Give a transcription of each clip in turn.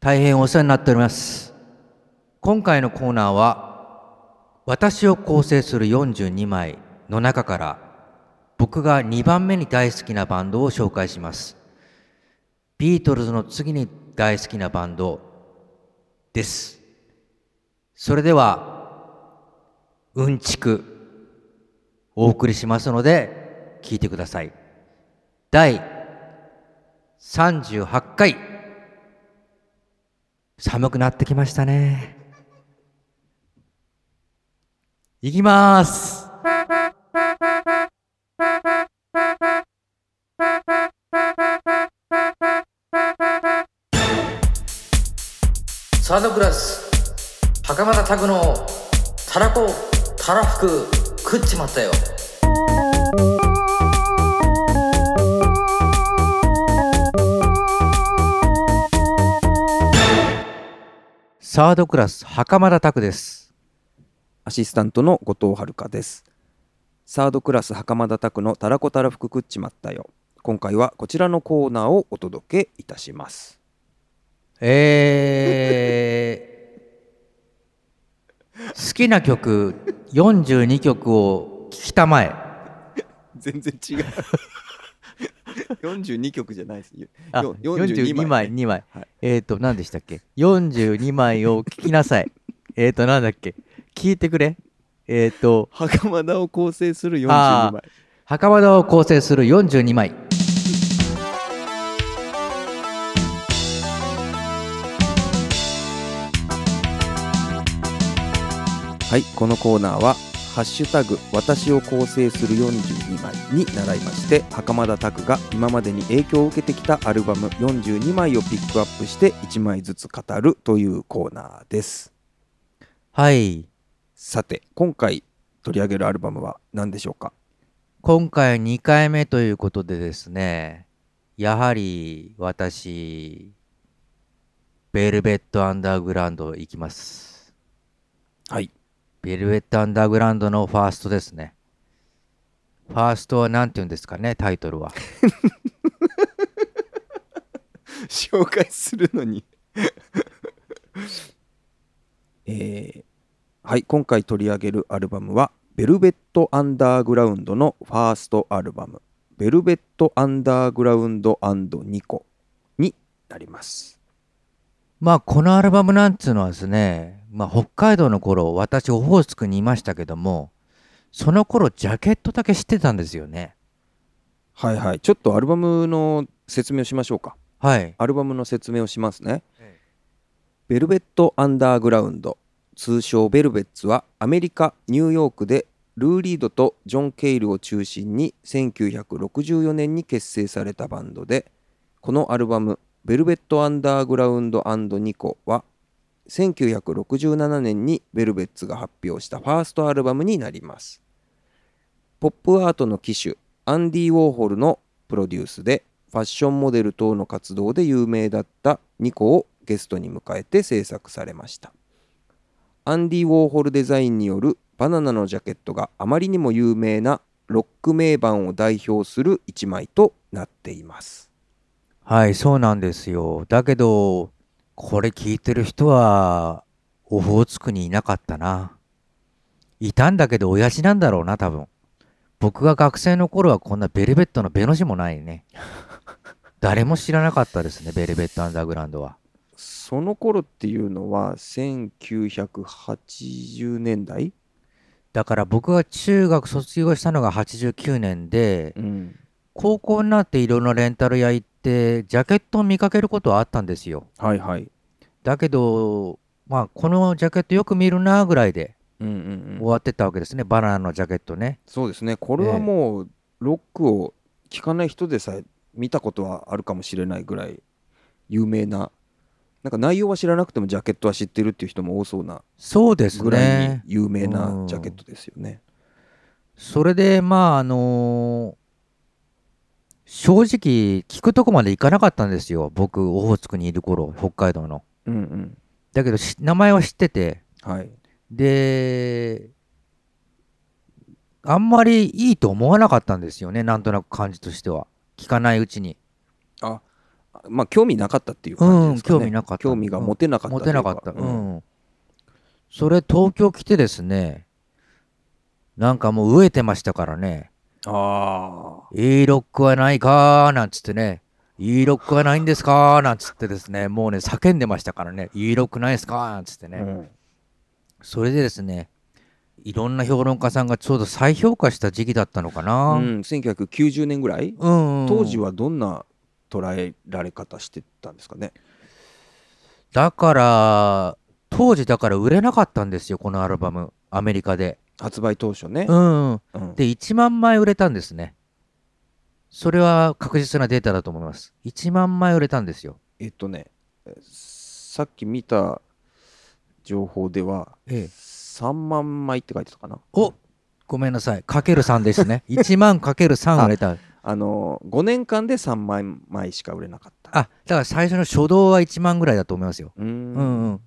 大変お世話になっております。今回のコーナーは、私を構成する42枚の中から、僕が2番目に大好きなバンドを紹介します。ビートルズの次に大好きなバンドです。それでは、うんちく、お送りしますので、聞いてください。第38回。寒くなってきましたね。いきます。サードクラス、袴田拓のたらこ、たらふく、食っちまったよ。サードクラス、袴田拓です。アシスタントの後藤遥です。サードクラス袴田拓のたらこたらふく食っちまったよ。今回はこちらのコーナーをお届けいたします。えー、好きな曲42曲を聞きたまえ。全然違う。42曲じゃないです。あ、よ42枚、2枚。はいえっ、ー、と、何でしたっけ ?42 枚を聞きなさい。えっと、なんだっけ？聞いてくれ。えっ、ー、と、袴田を構成する42あ枚。袴田を構成する42枚。はい、このコーナーは「ハッシュタグ私を構成する42枚」に習いまして袴田拓が今までに影響を受けてきたアルバム42枚をピックアップして1枚ずつ語るというコーナーですはい。さて今回取り上げるアルバムは何でしょうか？今回2回目ということでですね、やはり私、ベルベットアンダーグラウンド行きます。はいベルベットアンダーグラウンドのファーストですね。ファーストは何て言うんですかね、タイトルは。紹介するのにえーはい今回取り上げるアルバムはベルベット・アンダーグラウンドのファーストアルバム「ベルベット・アンダーグラウンドニコ」になりますまあ、このアルバムなんつうのはですね、まあ、北海道の頃、私、オホーツクにいましたけども、その頃、ジャケットだけ知ってたんですよね。はいはいちょっとアルバムの説明をしましょうかはい。アルバムの説明をしますねええベルベット・アンダーグラウンド通称ベルベッツはアメリカ・ニューヨークでルー・リードとジョン・ケイルを中心に1964年に結成されたバンドでこのアルバム「ベルベット・アンダーグラウンドニコ」は1967年にベルベッツが発表したファーストアルバムになります。ポップアートの機種アンディ・ウォーホルのプロデュースでファッションモデル等の活動で有名だったニコをゲストに迎えて制作されました。アンディ・ウォーホルデザインによるバナナのジャケットがあまりにも有名なロック名盤を代表する一枚となっています。はい、そうなんですよ。だけど、これ聞いてる人は、オホーツクにいなかったな。いたんだけど、親父なんだろうな、多分。僕が学生の頃はこんなベルベットのベの字もないね。誰も知らなかったですね、ベルベットアンダーグラウンドは。その頃っていうのは1980年代、だから僕が中学卒業したのが89年で、うん、高校になっていろんなレンタル屋行って、ジャケットを見かけることはあったんですよ。はいはいだけど、まあ、このジャケットよく見るなぐらいでうんうんうん終わってたわけですね、バナナのジャケットね。そうですねこれはもうロックを聴かない人でさえ見たことはあるかもしれないぐらい有名ななんか内容は知らなくてもジャケットは知ってるっていう人も多そうなそうですぐらいにね。有名なジャケットですよね。それで、まあ、あのー正直、聞くとこまで行かなかったんですよ、僕、オホーツクにいる頃、北海道の。うんうんだけど、し名前は知ってて、はいで、あんまりいいと思わなかったんですよね、なんとなく感じとしては。聞かないうちに。あまあ興味なかったっていう感じですかね、うん興味なかった興味が持てなかった持というてなかった。ううんん。それ東京来てですね、なんかもう飢えてましたからね、ああいいロックはないかーなんつってね、いいロックはないんですかーなんつってですね、もうね、叫んでましたからね、いいロックないですかーなんつってね。うん。それでですね、いろんな評論家さんがちょうど再評価した時期だったのかうな。ん、1990年ぐらい？うん、当時はどんな捉えられ方してたんですかね？だから、当時だから売れなかったんですよ、このアルバム、アメリカで。発売当初ね、うん。うんで、1万枚売れたんですね。それは確実なデータだと思います。1万枚売れたんですよ。えっとねえさっき見た情報ではええ3万枚って書いてたかなおごめんなさい。かける3ですね。1万かける3売れた。あの5年間で3万枚しか売れなかったあ、だから最初の初動は1万ぐらいだと思いますよ。うんうん。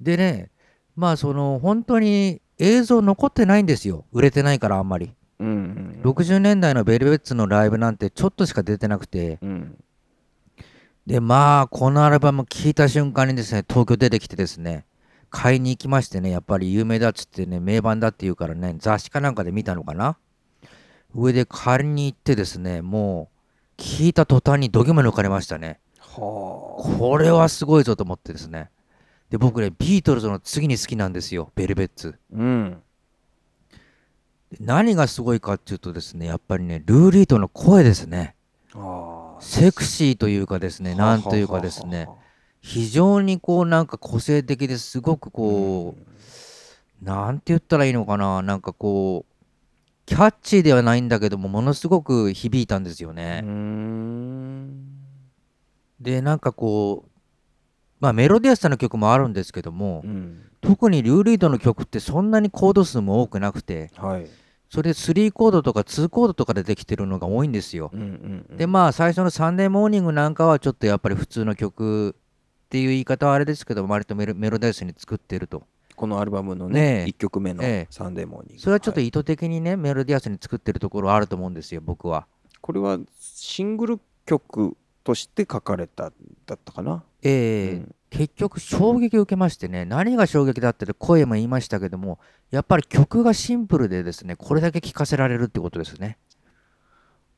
でね、まあその本当に映像残ってないんですよ。売れてないからあんまり。うんうん60年代のベルベッツのライブなんてちょっとしか出てなくて。うんで、まあこのアルバム聴いた瞬間にですね、東京出てきてですね、買いに行きましてね、やっぱり有名だっつってね、名盤だって言うからね、雑誌かなんかで見たのかな。上で借りに行ってですね、もう聞いた途端にどぎも抜かれましたね。はこれはすごいぞと思ってですね。で、僕ね、ビートルズの次に好きなんですよ、ベルベッツ。あうん。で何がすごいかっていうとですね、やっぱりね、ルーリートの声ですね。セクシーというかですね、なんというかですね、非常にこうなんか個性的ですごくこう、なんて言ったらいいのかな、なんかこう、キャッチーではないんだけども、ものすごく響いたんですよね。ん。で、なんかこう、まあメロディアスな曲もあるんですけどもう、ん。特にルーリードの曲ってそんなにコード数も多くなくて、はい。それ3コードとか2コードとかでできてるのが多いんですよ。うんうんうん。でまあ最初の Sunday Morning なんかはちょっとやっぱり普通の曲っていう言い方はあれですけど割とメロメロディアスに作ってると。このアルバムのねねえ。1曲目のええ「Sunday Morning」それはちょっとい意図的にね、メロディアスに作ってるところあると思うんですよ僕は。これはシングル曲として書かれただったかな。ええ。うん。結局衝撃を受けましてね何が衝撃だって声も言いましたけどもやっぱり曲がシンプルでですねこれだけ聴かせられるってことですね。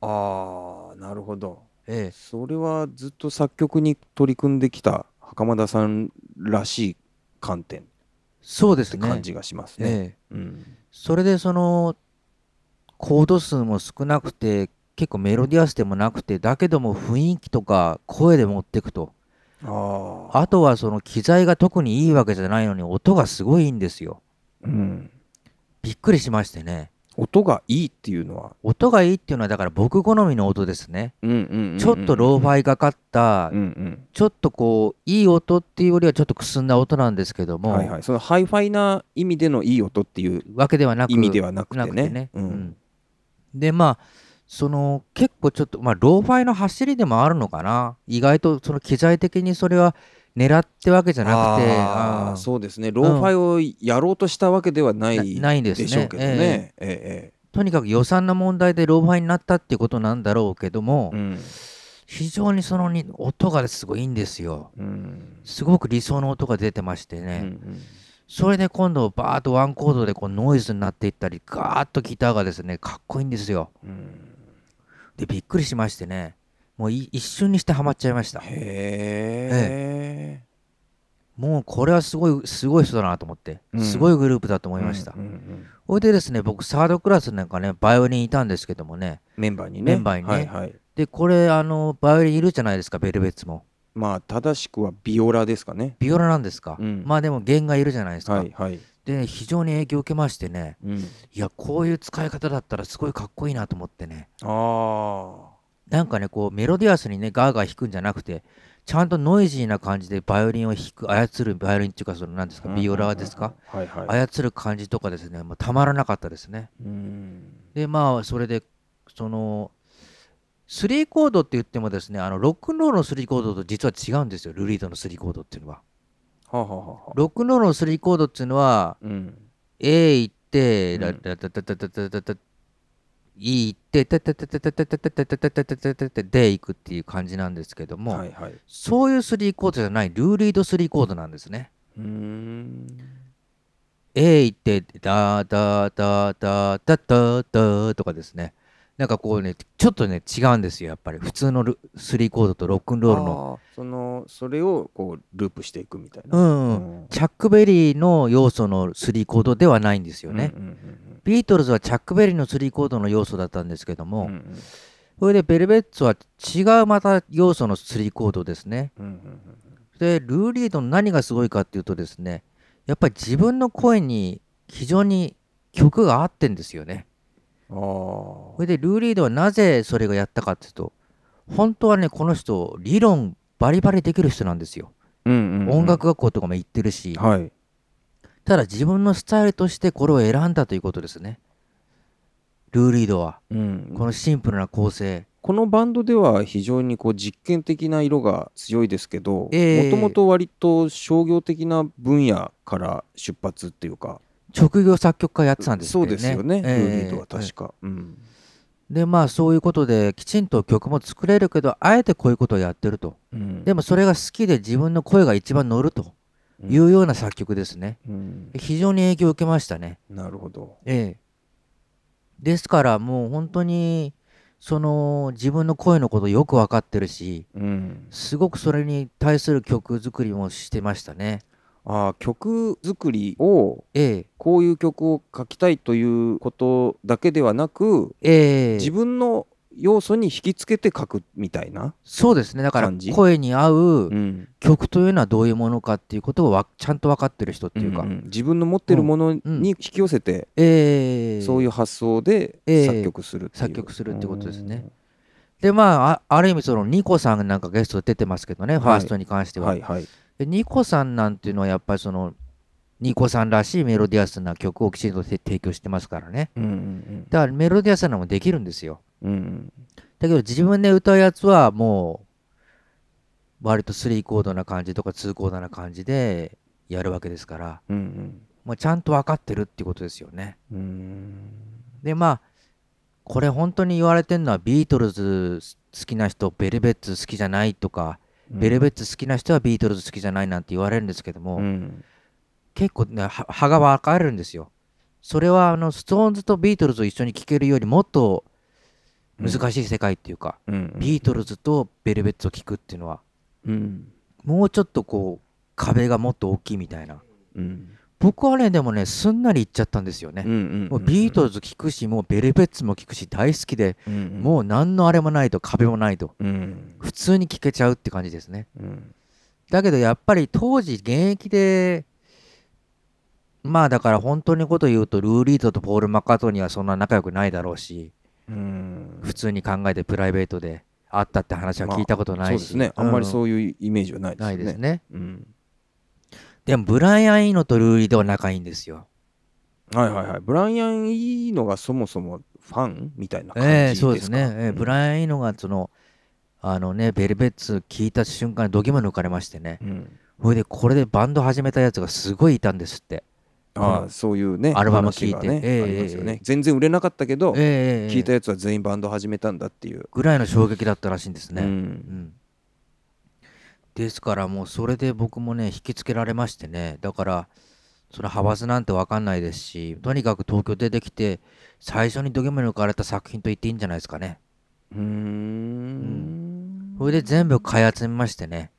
ああなるほど。ええ。それはずっと作曲に取り組んできた袴田さんらしい観点。っそうですね。て感じがしますね。ええ。うん。それでそのコード数も少なくて結構メロディアスでもなくてだけども雰囲気とか声で持っていくと。あとはその機材が特にいいわけじゃないのに音がすごいいいんですよ。うん、びっくりしましてね。音がいいっていうのは、音がいいっていうのはだから僕好みの音ですね。うんうんうんうんちょっとローファイがかったうんちょっとこういい音っていうよりはちょっとくすんだ音なんですけどうん、も、はいはい。そのハイファイな意味でのいい音っていうわけではなく意味ではなくてなくてねね。うん。うん。でまあその結構ちょっとまあローファイの走りでもあるのかな？意外とその機材的にそれは狙ってわけじゃなくてあーうん。そうですね。ローファイをやろうとしたわけではないなないんですね。でしょうけどね。えとにかく予算の問題でローファイになったっていうことなんだろうけども、えええうん。非常にそのに音がすごいいいんですよ。うん。すごく理想の音が出てましてうんね、それで今度バーッとワンコードでこうノイズになっていったりガーッとギターがですねかっこいいんですよ。うんうんでびっくりしましてねもうい一瞬にしてハマっちゃいました。へえもうこれはすごいすごい人だなと思って、うん。すごいグループだと思いました、うんうんうんほいでですね僕サードクラスなんかねバイオリンいたんですけどもねメンバーにね。メンバーにね。はいはい。でこれあのバイオリンいるじゃないですかベルベッツも。まあ正しくはビオラですかね。ビオラなんですか、うん。まあでも弦がいるじゃないですか、はいはいでね非常に影響を受けましてねうん。いやこういう使い方だったらすごいかっこいいなと思ってね。あなんかねこうメロディアスにねガーガー弾くんじゃなくてちゃんとノイジーな感じでバイオリンを弾く操るバイオリンっていうかその何ですあかビオラですか？はいはい。操る感じとかですねもうたまらなかったですね。うん。でまあそれでその3コードって言ってもですねあのロックンロールの3コードと実は違うんですよルリードの3コードっていうのははあはあはあはあロックンロールの3コードっていうのはうん A 行ってうんララタタタタタタタいっててててててててててててててててでいくっていう感じなんですけども、はいはいそういう3コードじゃないルーリード3コードなんですね。うーん A 行ってダーダーダーダーダーダーダーとかですね。なんかこうね、ちょっとね、違うんですよ、やっぱり。普通のル3コードとロックンロールの。そのそれをこうループしていくみたいな、うん、うんうんチャックベリーの要素の3コードではないんですよね。うんうんビートルズはチャックベリーの3コードの要素だったんですけども、うんうんうんそれでベルベッツは違うまた要素の3コードですね。うんうんで、ルーリードの何がすごいかっていうとですね、やっぱり自分の声に非常に曲が合ってんですよね。それでルーリードはなぜそれがやったかっていうと、本当はね、この人、理論バリバリできる人なんですよ。ーうんうんうん。音楽学校とかも行ってるし、はい。ただ自分のスタイルとしてこれを選んだということですね。ルーリードは、うん。このシンプルな構成。このバンドでは非常にこう実験的な色が強いですけどもえ。えともと割と商業的な分野から出発っていうか職業作曲家やってたんですそうけどね。ですよね、ええルーリードは確か、うんで、まあそういうことで、きちんと曲も作れるけど、あえてこういうことをやってると。うんでもそれが好きで自分の声が一番乗るというような作曲ですね。うん非常に影響を受けましたね。なるほどええ。ですからもう本当に、その自分の声のことよく分かってるし、うんすごくそれに対する曲作りもしてましたね。あー曲作りをええ。こういう曲を書きたいということだけではなくええ。自分の要素に引きつけて書くみたいな、そうですね。だから声に合ううん。曲というのはどういうものかっていうことをわちゃんと分かってる人っていうか。んん。自分の持ってるものにうん引き寄せて、ええ。そういう発想でええ。作曲するっていう、作曲するってことですね。でまああある意味そのニコさんなんかゲストで出てますけどね、ファーストに関しては、はいはいでニコさんなんていうのはやっぱりそのニコさんらしいメロディアスな曲をきちんとて提供してますからね。うんうんだからメロディアスなのもできるんですよ。うんうんだけど自分で歌うやつはもう割と3コードな感じとか2コードな感じでやるわけですから。うんうん。もうちゃんと分かってるってことですよね。うん。うんでまあこれ本当に言われてるのはビートルズ好きな人ベルベッツ好きじゃないとか、ベルベッツ好きな人はビートルズ好きじゃないなんて言われるんですけども、うん。結構ねは派が分かれるんですよ。それはあのストーンズとビートルズを一緒に聴けるよりもっと難しい世界っていうか、うん。ビートルズとベルベッツを聴くっていうのはうん。もうちょっとこう壁がもっと大きいみたいな。うん僕はねでもねすんなりいっちゃったんですよね、うんうんもうビートルズ聴くしもうベルベッツも聴くし大好きで、うんもう何のあれもないと壁もないとうん。普通に聴けちゃうって感じですね。うん。だけどやっぱり当時現役でまあだから本当にこと言うとルー・リードとポール・マッカートニーはそんな仲良くないだろうしうん。普通に考えてプライベートで会ったって話は聞いたことないし、そうですね。あんまりうそういうイメージはないんですね。ないですね。うんでもブライアン・イーノとルー・リードは仲いいんですよ。はいはいはい。ブライアン・イーノがそもそもファンみたいな感じええですか？そうですね、ええブイライアン・イーノがそのあのねベルベッツ聞いた瞬間に度肝抜かれましてね。うん。それでこれでバンド始めたやつがすごいいたんですって。ああそういうねアルバム聴いて。ねええありますよええね全然売れなかったけどええ聞いたやつは全員バンド始めたんだっていう。ぐらいの衝撃だったらしいんですね、ううんんですからもうそれで僕もね引きつけられましてね。だからその派閥なんて分かんないですしとにかく東京出てきて最初にどぎも抜かれた作品と言っていいんじゃないですかね。うーん。それで全部買い集めましてね。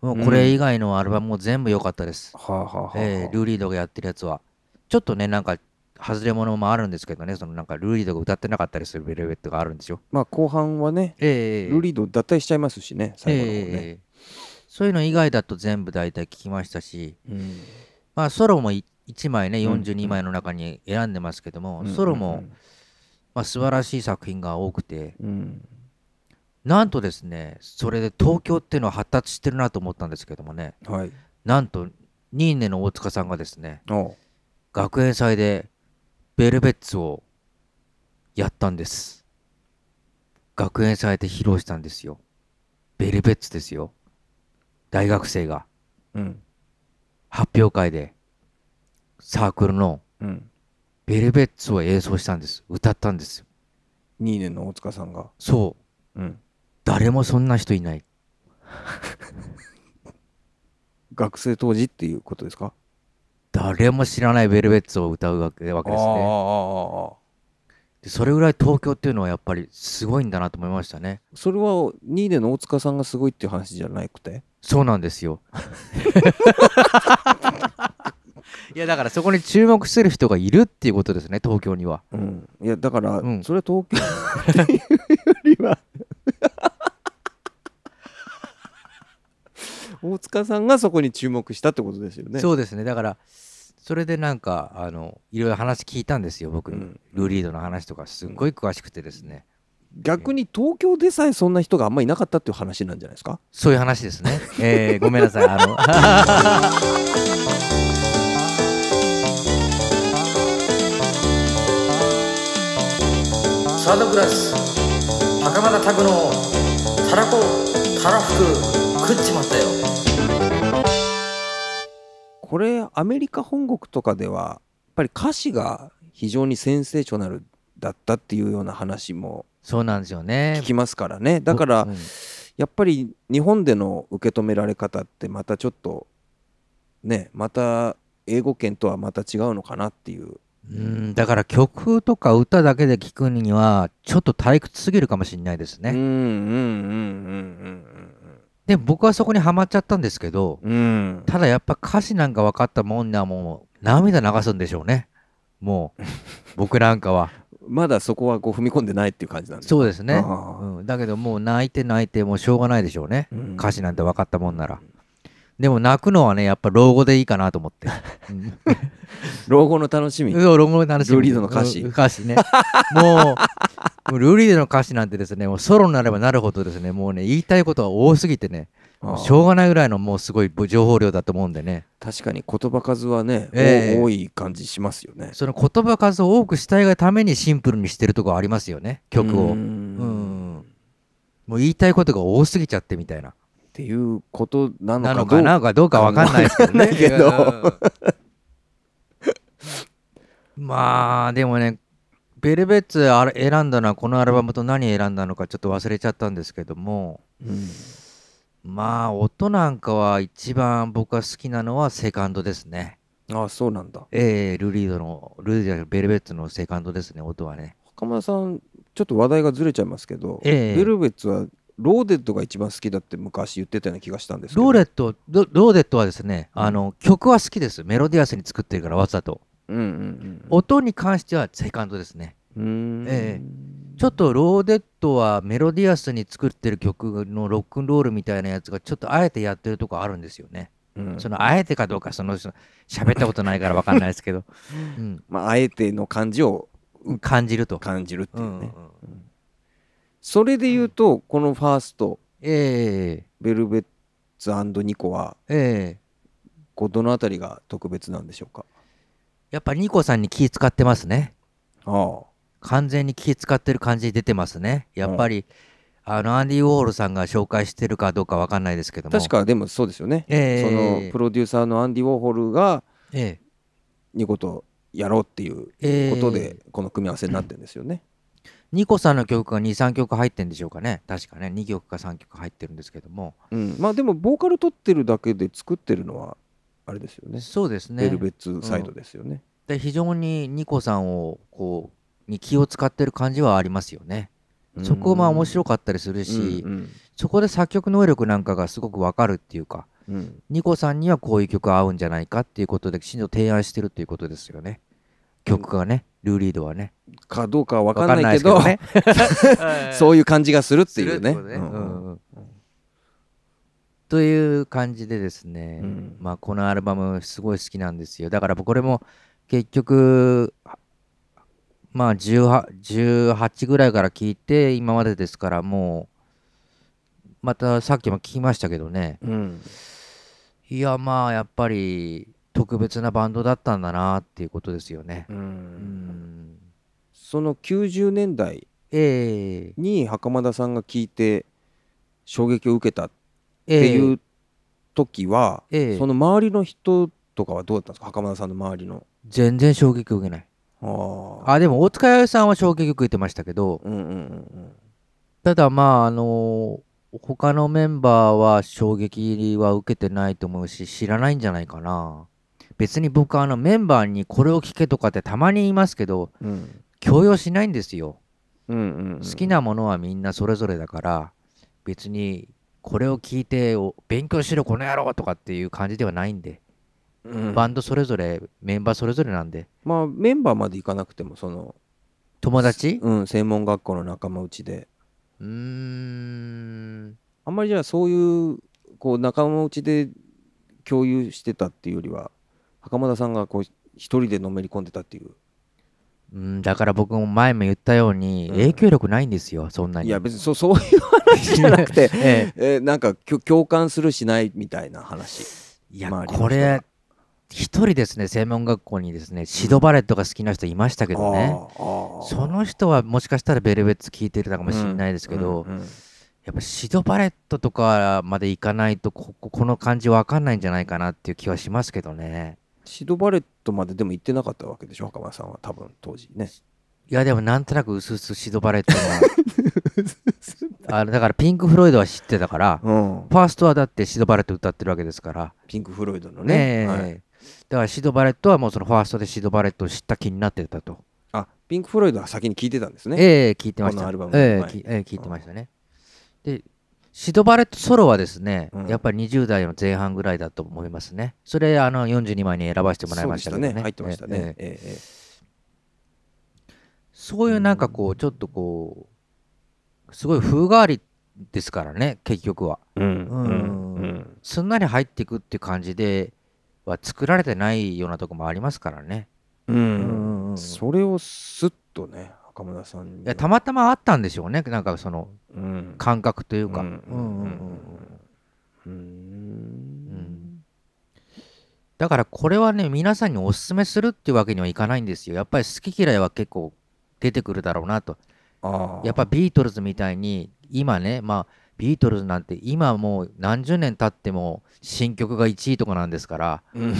もうこれ以外のアルバムも全部良かったです、はあはあはあはあ。えールーリードがやってるやつは。ちょっとねなんか外れ物もあるんですけどね。そのなんかルーリードが歌ってなかったりするベルベットがあるんですよ。まあ後半はねええ。ルーリード脱退しちゃいますしね最後の方ね。ええそういうの以外だと全部大体聞きましたし、うん。まあ、ソロも1枚ね、うん42枚の中に選んでますけども、うん。ソロも、まあ、素晴らしい作品が多くて、うん。なんとですね、それで東京っていうのは発達してるなと思ったんですけどもね、はい。なんと、ニーネの大塚さんがですね、学園祭でベルベッツをやったんです。学園祭で披露したんですよ。ベルベッツですよ。大学生がうん。発表会でサークルのうん。ベルベッツを演奏したんです。歌ったんです。よ。2年の大塚さんが。そう。うん。誰もそんな人いない。学生当時っていうことですか？誰も知らないベルベッツを歌うわけわけですね。ああでそれぐらい東京っていうのはやっぱりすごいんだなと思いましたね。それは2年の大塚さんがすごいっていう話じゃなくて？そうなんですよ。いやだからそこに注目してる人がいるっていうことですね東京には。うん。いやだから、うん。それは東京。っていうよりは大塚さんがそこに注目したってことですよね。そうですね。だからそれでなんかあのいろいろ話聞いたんですよ僕。に、うん。ルーリードの話とかすっごい詳しくてですね、逆に東京でさえそんな人があんまりいなかったっていう話なんじゃないですか？そういう話ですね、えー、ごめんなさい。あの サードクラス袴田拓のたらこたらふく食っちまったよ。これアメリカ本国とかではやっぱり歌詞が非常にセンセーショナルだったっていうような話もそうなんですよね。聞きますからね。だからうん。やっぱり日本での受け止められ方ってまたちょっとねまた英語圏とはまた違うのかなっていう。うん。だから曲とか歌だけで聴くにはちょっと退屈すぎるかもしれないですね、うんうんうんうんで僕はそこにはまっちゃったんですけどうん。ただやっぱ歌詞なんか分かったもんなもう涙流すんでしょうね。もう僕なんかはまだそこはこう踏み込んでないっていう感じなんですそうですね、うん、だけどもう泣いて泣いてもうしょうがないでしょうね、うん。歌詞なんて分かったもんなら。でも泣くのはねやっぱ老後でいいかなと思って、う ん老後の楽しみ。うん。老後の楽しみ。ルーリードの歌詞。うん。歌詞ね。もうルーリードの歌詞なんてですねもうソロになればなるほどですねもうね言いたいことが多すぎてねしょうがないぐらいのもうすごい情報量だと思うんでね。確かに言葉数はね、ええ。多い感じしますよね。その言葉数を多くしたいがためにシンプルにしてるとこありますよね曲を。ううん。ん。もう言いたいことが多すぎちゃってみたいな。っていうことなのなか。なかどうかわかんないですけどね。けど。うん。まあでもねベルベッツ選んだのはこのアルバムと何選んだのかちょっと忘れちゃったんですけども。うんまあ音なんかは一番僕が好きなのはセカンドですね。ああそうなんだ。ええルリードのルリードじゃないベルベッツのセカンドですね音はね袴田さんちょっと話題がずれちゃいますけど、ええ。ベルベッツはローデッドが一番好きだって昔言ってたような気がしたんですけど。ローデッロローデッドはですねあの曲は好きです。メロディアスに作ってるからわざと。うんうん。音に関してはセカンドですねうん。うーんえ。ちょっとローデッドはメロディアスに作ってる曲のロックンロールみたいなやつがちょっとあえてやってるとこあるんですよね。うん。そのあえてかどうかそのその喋ったことないから分かんないですけど、うん。まああえての感じを感じると。感じるっていうね、うんうんそれで言うとこのファーストええ。ベルベッツニコはええ。こうどのあたりが特別なんでしょうか？やっぱニコさんに気使ってますね。ああ完全に気使ってる感じ出てますね。やっぱり、あのアンディ・ウォールさんが紹介してるかどうか分かんないですけども。確かでもそうですよね、ええ。そのプロデューサーのアンディ・ウォーホルがええ。ニコとやろうっていうええ。ことでこの組み合わせになってるんですよね、ニコさんの曲が2、3曲入ってんでしょうかね。確かね、2曲か3曲入ってるんですけども。うん、まあでもボーカル取ってるだけで作ってるのはあれですよね。そうですね。ベルベッツサイドですよね、で非常にニコさんをこうに気を使ってる感じはありますよね。そこまあ面白かったりするし、うんそこで作曲能力なんかがすごくわかるっていうか、うんうんニコさんにはこういう曲合うんじゃないかっていうことできちんと提案してるっていうことですよね。曲がね、ルーリードはね。かどうかは分かわんないけどね。そういう感じがするっていうねという感じでですね、うんまあこのアルバムすごい好きなんですよ。だからこれも結局まあ 18, 18ぐらいから聞いて今までですからもうまたさっきも聞きましたけどね。うん。いやまあやっぱり特別なバンドだったんだなっていうことですよね。うん。うん。その90年代ええ。に袴田さんが聞いて衝撃を受けたっええていう時は、ええ。その周りの人とかはどうだったんですか？袴田さんの周りの。全然衝撃を受けない。あでも大塚弥生さんは衝撃を受けてましたけどうんうんうんただまああの他のメンバーは衝撃は受けてないと思うし知らないんじゃないかな。別に僕はあのメンバーにこれを聞けとかってたまに言いますけどうん。うん強要しないんですよ。うんうんうん。好きなものはみんなそれぞれだから別にこれを聞いてお勉強しろこの野郎とかっていう感じではないんでうん。バンドそれぞれメンバーそれぞれなんで。まあメンバーまで行かなくてもその友達？うん専門学校の仲間内で。うーん。あんまりじゃあそういうこう仲間内で共有してたっていうよりは袴田さんがこう一人でのめり込んでたっていう。うんだから僕も前も言ったようにうん。影響力ないんですよそんなに。いや別にそ そういう話じゃなくて ええ。えーなんか共感するしないみたいな話。いやこれ一人ですね専門学校にですねシドバレットが好きな人いましたけどね。その人はもしかしたらベルベッツ聞いてるのかもしれないですけど、やっぱシドバレットとかまで行かないとこここの感じわかんないんじゃないかなっていう気はしますけどね。シドバレットまででも行ってなかったわけでしょ袴田さんは多分当時ね。いやでもなんとなくうすうすシドバレットの あれだからピンク・フロイドは知ってたからうん。ファーストはだってシドバレット歌ってるわけですから。ピンク・フロイドのね。ねえ、はいだからシドバレットはもうそのファーストでシドバレットを知った気になってたと。あピンク・フロイドは先に聞いてたんですね。ええ聞いてました。このアルバムの。ええはい。きええ聞いてましたね。でシドバレットソロはですね、うん。やっぱり20代の前半ぐらいだと思いますね。それあの42枚に選ばせてもらいましたけどね。そうで入ってましたね。えええそういうなんかこうちょっとこうすごい風変わりですからね結局は。えうん。うん。うん。すんなり入っていくっていう感じでは作られてないようなとこもありますからね。うん。うんうんそれをスッとね袴田さんに。いやたまたまあったんでしょうね。なんかそのうん。感覚というか、ううんんうんうん。うん。うーん。だからこれはね皆さんにおすすめするっていうわけにはいかないんですよ。やっぱり好き嫌いは結構出てくるだろうなと。やっぱビートルズみたいに今ねまあビートルズなんて今もう何十年経っても新曲が1位とかなんですからうん。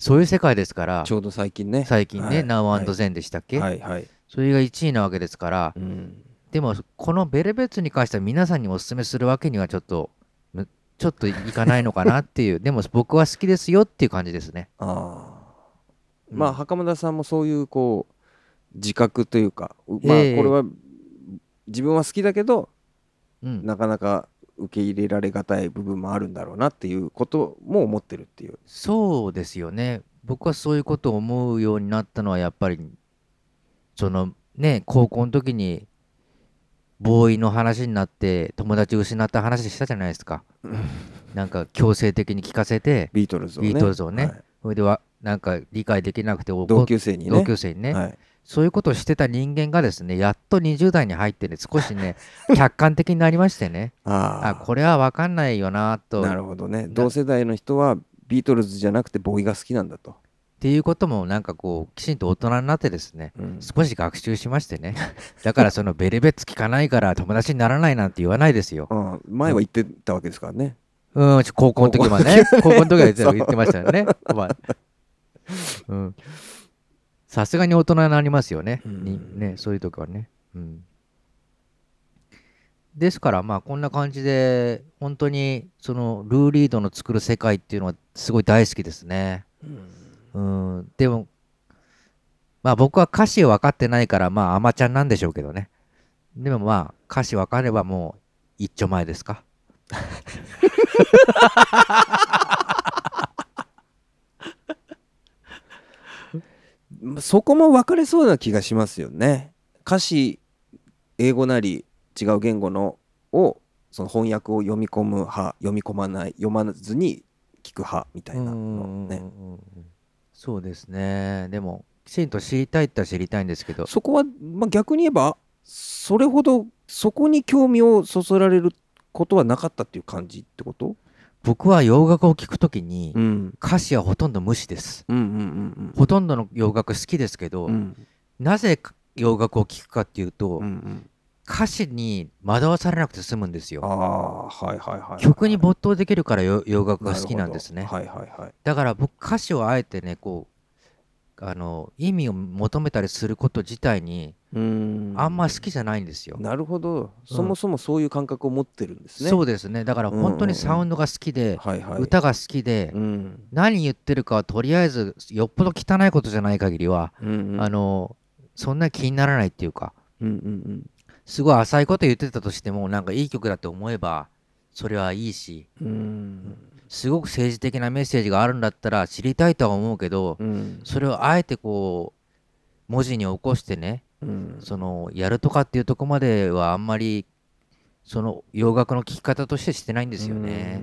そういう世界ですからちょうど最近ね。最近ね、はい。Now and Then でしたっけ、はいはい。それが1位なわけですからうん。でもこのベルベッツに関しては皆さんにおすすめするわけにはちょっとむちょっといかないのかなっていう。でも僕は好きですよっていう感じですね。ああうん。まあ袴田さんもそういうこう自覚というかうまあええ。これは自分は好きだけどうんなかなか受け入れられがたい部分もあるんだろうなっていうことも思ってるっていう。そうですよね。僕はそういうことを思うようになったのはやっぱりそのね高校の時にボーイの話になって友達失った話したじゃないですか。なんか強制的に聞かせてビートルズをね。ビートルズをね。はい。それではなんか理解できなくて同級生にね。同級生にね、はいそういうことをしてた人間がですねやっと20代に入ってね少しね 客観的になりましてね。ああこれは分かんないよなと。なるほどね。同世代の人はビートルズじゃなくてボーイが好きなんだと、っていうこともなんかこうきちんと大人になってですねうん。少し学習しましてね。だからそのベルベッツ聞かないから友達にならないなんて言わないですよ。うん。前は言ってたわけですからね。うん。高校の時はね高校の時は言ってた言ってましたよね。まあ。うんさすがに大人になりますよね,、うん。にねそういう時はね。うん。ですからまあこんな感じで本当にそのルー・リードの作る世界っていうのはすごい大好きですね。うん。でもまあ僕は歌詞分かってないからまあアマちゃんなんでしょうけどね。でもまあ歌詞分かればもう一丁前ですか まあそこも分かれそうな気がしますよね。歌詞英語なり違う言語のをその翻訳を読み込む派読み込まない読まずに聞く派みたいなのね。そうですね。でもきちんと知りたいっては知りたいんですけど。そこは、まあ、逆に言えばそれほどそこに興味をそそられることはなかったっていう感じってこと、僕は洋楽を聴くときにん、歌詞はほとんど無視です。うんうんうんほとんどの洋楽好きですけど、うん。うんなぜ洋楽を聴くかっていうと、うんうん。歌詞に惑わされなくて済むんですあよ。あはいはいはい曲に没頭できるからよ洋楽が好きなんですね。はいはいはい。だから僕歌詞をあえてねこうあの意味を求めたりすること自体にうん。あんま好きじゃないんですよ。なるほど。そもそもそういう感覚を持ってるんですね、そうですね。だから本当にサウンドが好きで、歌が好きで、うん。何言ってるかはとりあえずよっぽど汚いことじゃない限りは、うんうん。あのそんな気にならないっていうかうんうんすごい浅いこと言ってたとしてもなんかいい曲だと思えばそれはいいし。うんうんすごく政治的なメッセージがあるんだったら知りたいとは思うけどうん。それをあえてこう文字に起こしてねうん。そのやるとかっていうとこまではあんまりその洋楽の聴き方としてしてないんですよね。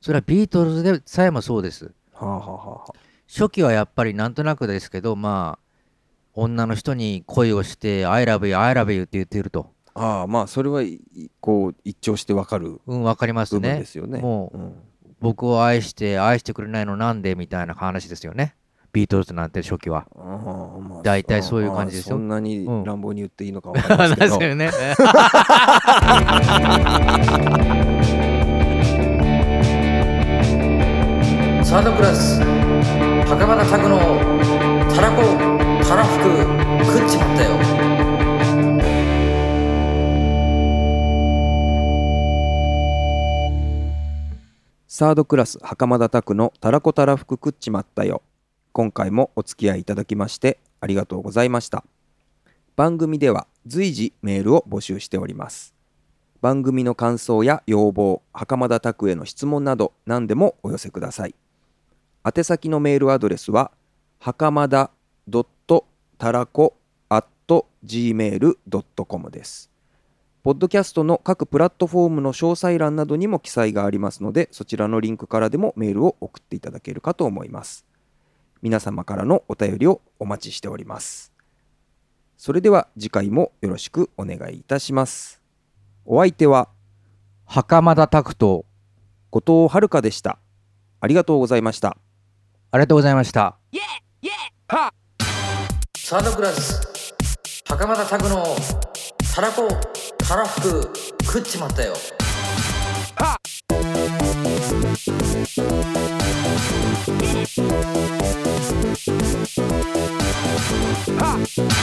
それはビートルズでさえもそうです。はあはあはあ。はあ初期はやっぱりなんとなくですけどまあ女の人に恋をして「I love you, I love you」って言っているとああまあそれはいこう一聴してわかるうんわかりますね。ですよね。もううん。僕を愛して愛してくれないのなんでみたいな話ですよね。ビートルズなんて初期は。大体そういう感じですよ。そんなにうん。乱暴に言っていいのかわかんないですけど、よね。サードクラス袴田拓のたらこたらふく食っちまったよサードクラス袴田拓のたらこたらふく食っちまったよ。今回もお付き合いいただきましてありがとうございました。番組では随時メールを募集しております。番組の感想や要望袴田拓への質問など何でもお寄せください。宛先のメールアドレスは袴田.たらこ gmail.com です。ポッドキャストの各プラットフォームの詳細欄などにも記載がありますので、そちらのリンクからでもメールを送っていただけるかと思います。皆様からのお便りをお待ちしております。それでは次回もよろしくお願いいたします。お相手は袴田拓と後藤遥でした。ありがとうございました。ありがとうございましたサードクラス袴田拓のたらこたらふく食っちまったよ。はっ！